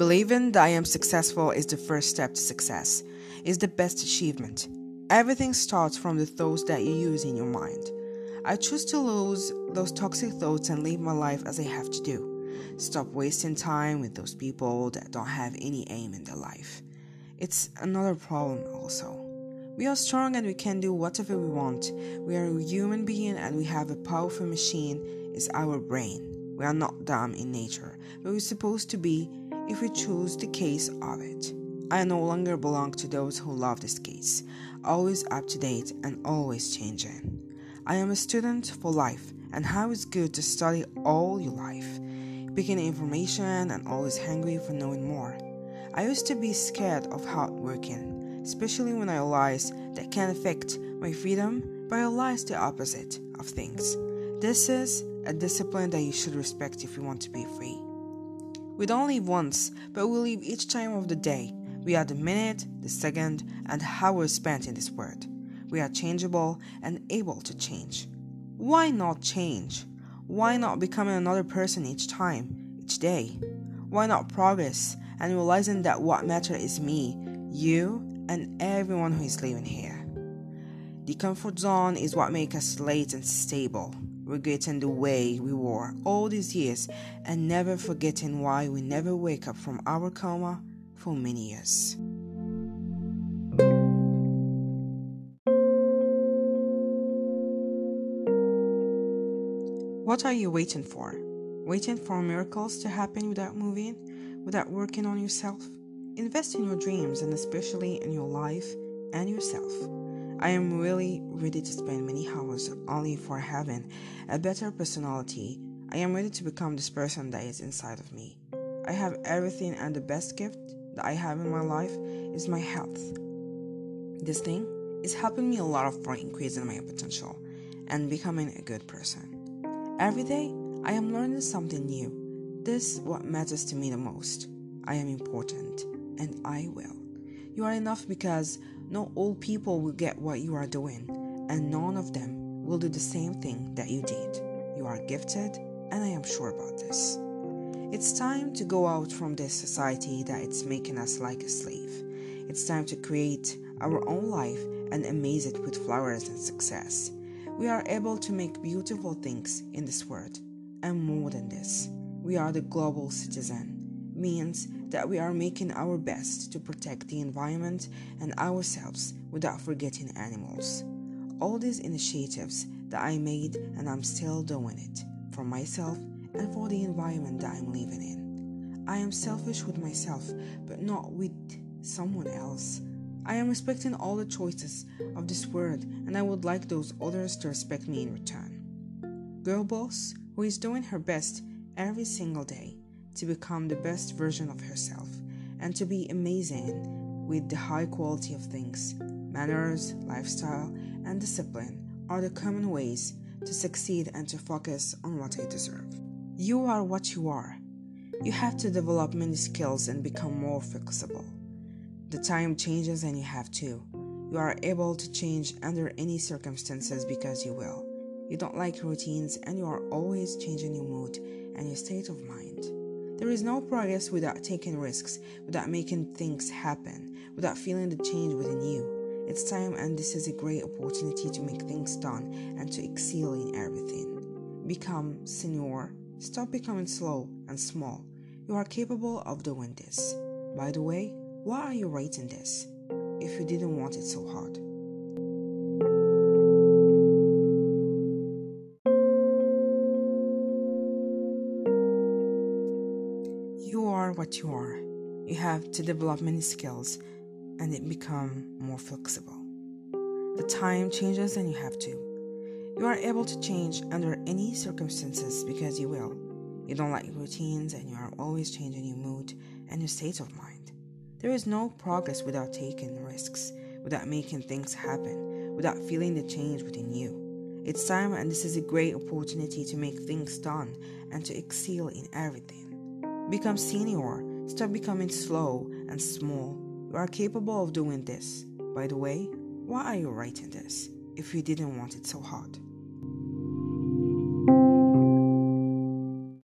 Believing that I am successful is the first step to success, is the best achievement. Everything starts from the thoughts that you use in your mind. I choose to lose those toxic thoughts and live my life as I have to do. Stop wasting time with those people that don't have any aim in their life. It's another problem, also. We are strong and we can do whatever we want. We are a human being and we have a powerful machine, is our brain. We are not dumb in nature, but we're supposed to be if we choose the case of it. I no longer belong to those who love this case, always up to date and always changing. I am a student for life, and how it's good to study all your life, picking information and always hungry for knowing more. I used to be scared of hard working, especially when I realized that can affect my freedom, but I realized the opposite of things. This is a discipline that you should respect if you want to be free. We don't live once, but we live each time of the day. We are the minute, the second, and hour spent in this world. We are changeable and able to change. Why not change? Why not becoming another person each time, each day? Why not progress and realizing that what matters is me, you, and everyone who is living here? The comfort zone is what makes us late and stable, regretting the way we were all these years and never forgetting why we never wake up from our coma for many years. What are you waiting for? Waiting for miracles to happen without moving, without working on yourself? Invest in your dreams and especially in your life and yourself. I am really ready to spend many hours only for having a better personality. I am ready to become this person that is inside of me. I have everything, and the best gift that I have in my life is my health. This thing is helping me a lot for increasing my potential and becoming a good person. Every day, I am learning something new. This is what matters to me the most. I am important, and I will. You are enough because not all people will get what you are doing, and none of them will do the same thing that you did. You are gifted, and I am sure about this. It's time to go out from this society that it's making us like a slave. It's time to create our own life and amaze it with flowers and success we are able to make beautiful things in this world. And more than this, we are the global citizen. Means that we are making our best to protect the environment and ourselves without forgetting animals. All these initiatives that I made and I'm still doing it for myself and for the environment that I'm living in. I am selfish with myself, but not with someone else. I am respecting all the choices of this world, and I would like those others to respect me in return. Girl boss, who is doing her best every single day to become the best version of herself and to be amazing with the high quality of things, manners, lifestyle, and discipline are the common ways to succeed and to focus on what I deserve. You are what you are. You have to develop many skills and become more flexible. The time changes and you have to. You are able to change under any circumstances because you will. You don't like routines and you are always changing your mood and your state of mind. There is no progress without taking risks, without making things happen, without feeling the change within you. It's time, and this is a great opportunity to make things done and to excel in everything. Become senior, stop becoming slow and small. You are capable of doing this. By the way, why are you writing this if you didn't want it so hard? Are what you are. You have to develop many skills and it become more flexible. The time changes and you have to. You are able to change under any circumstances because you will. You don't like routines and you are always changing your mood and your state of mind. There is no progress without taking risks, without making things happen, without feeling the change within you. It's time, and this is a great opportunity to make things done and to excel in everything. Become senior, stop becoming slow and small. You are capable of doing this. By the way, why are you writing this if you didn't want it so hard?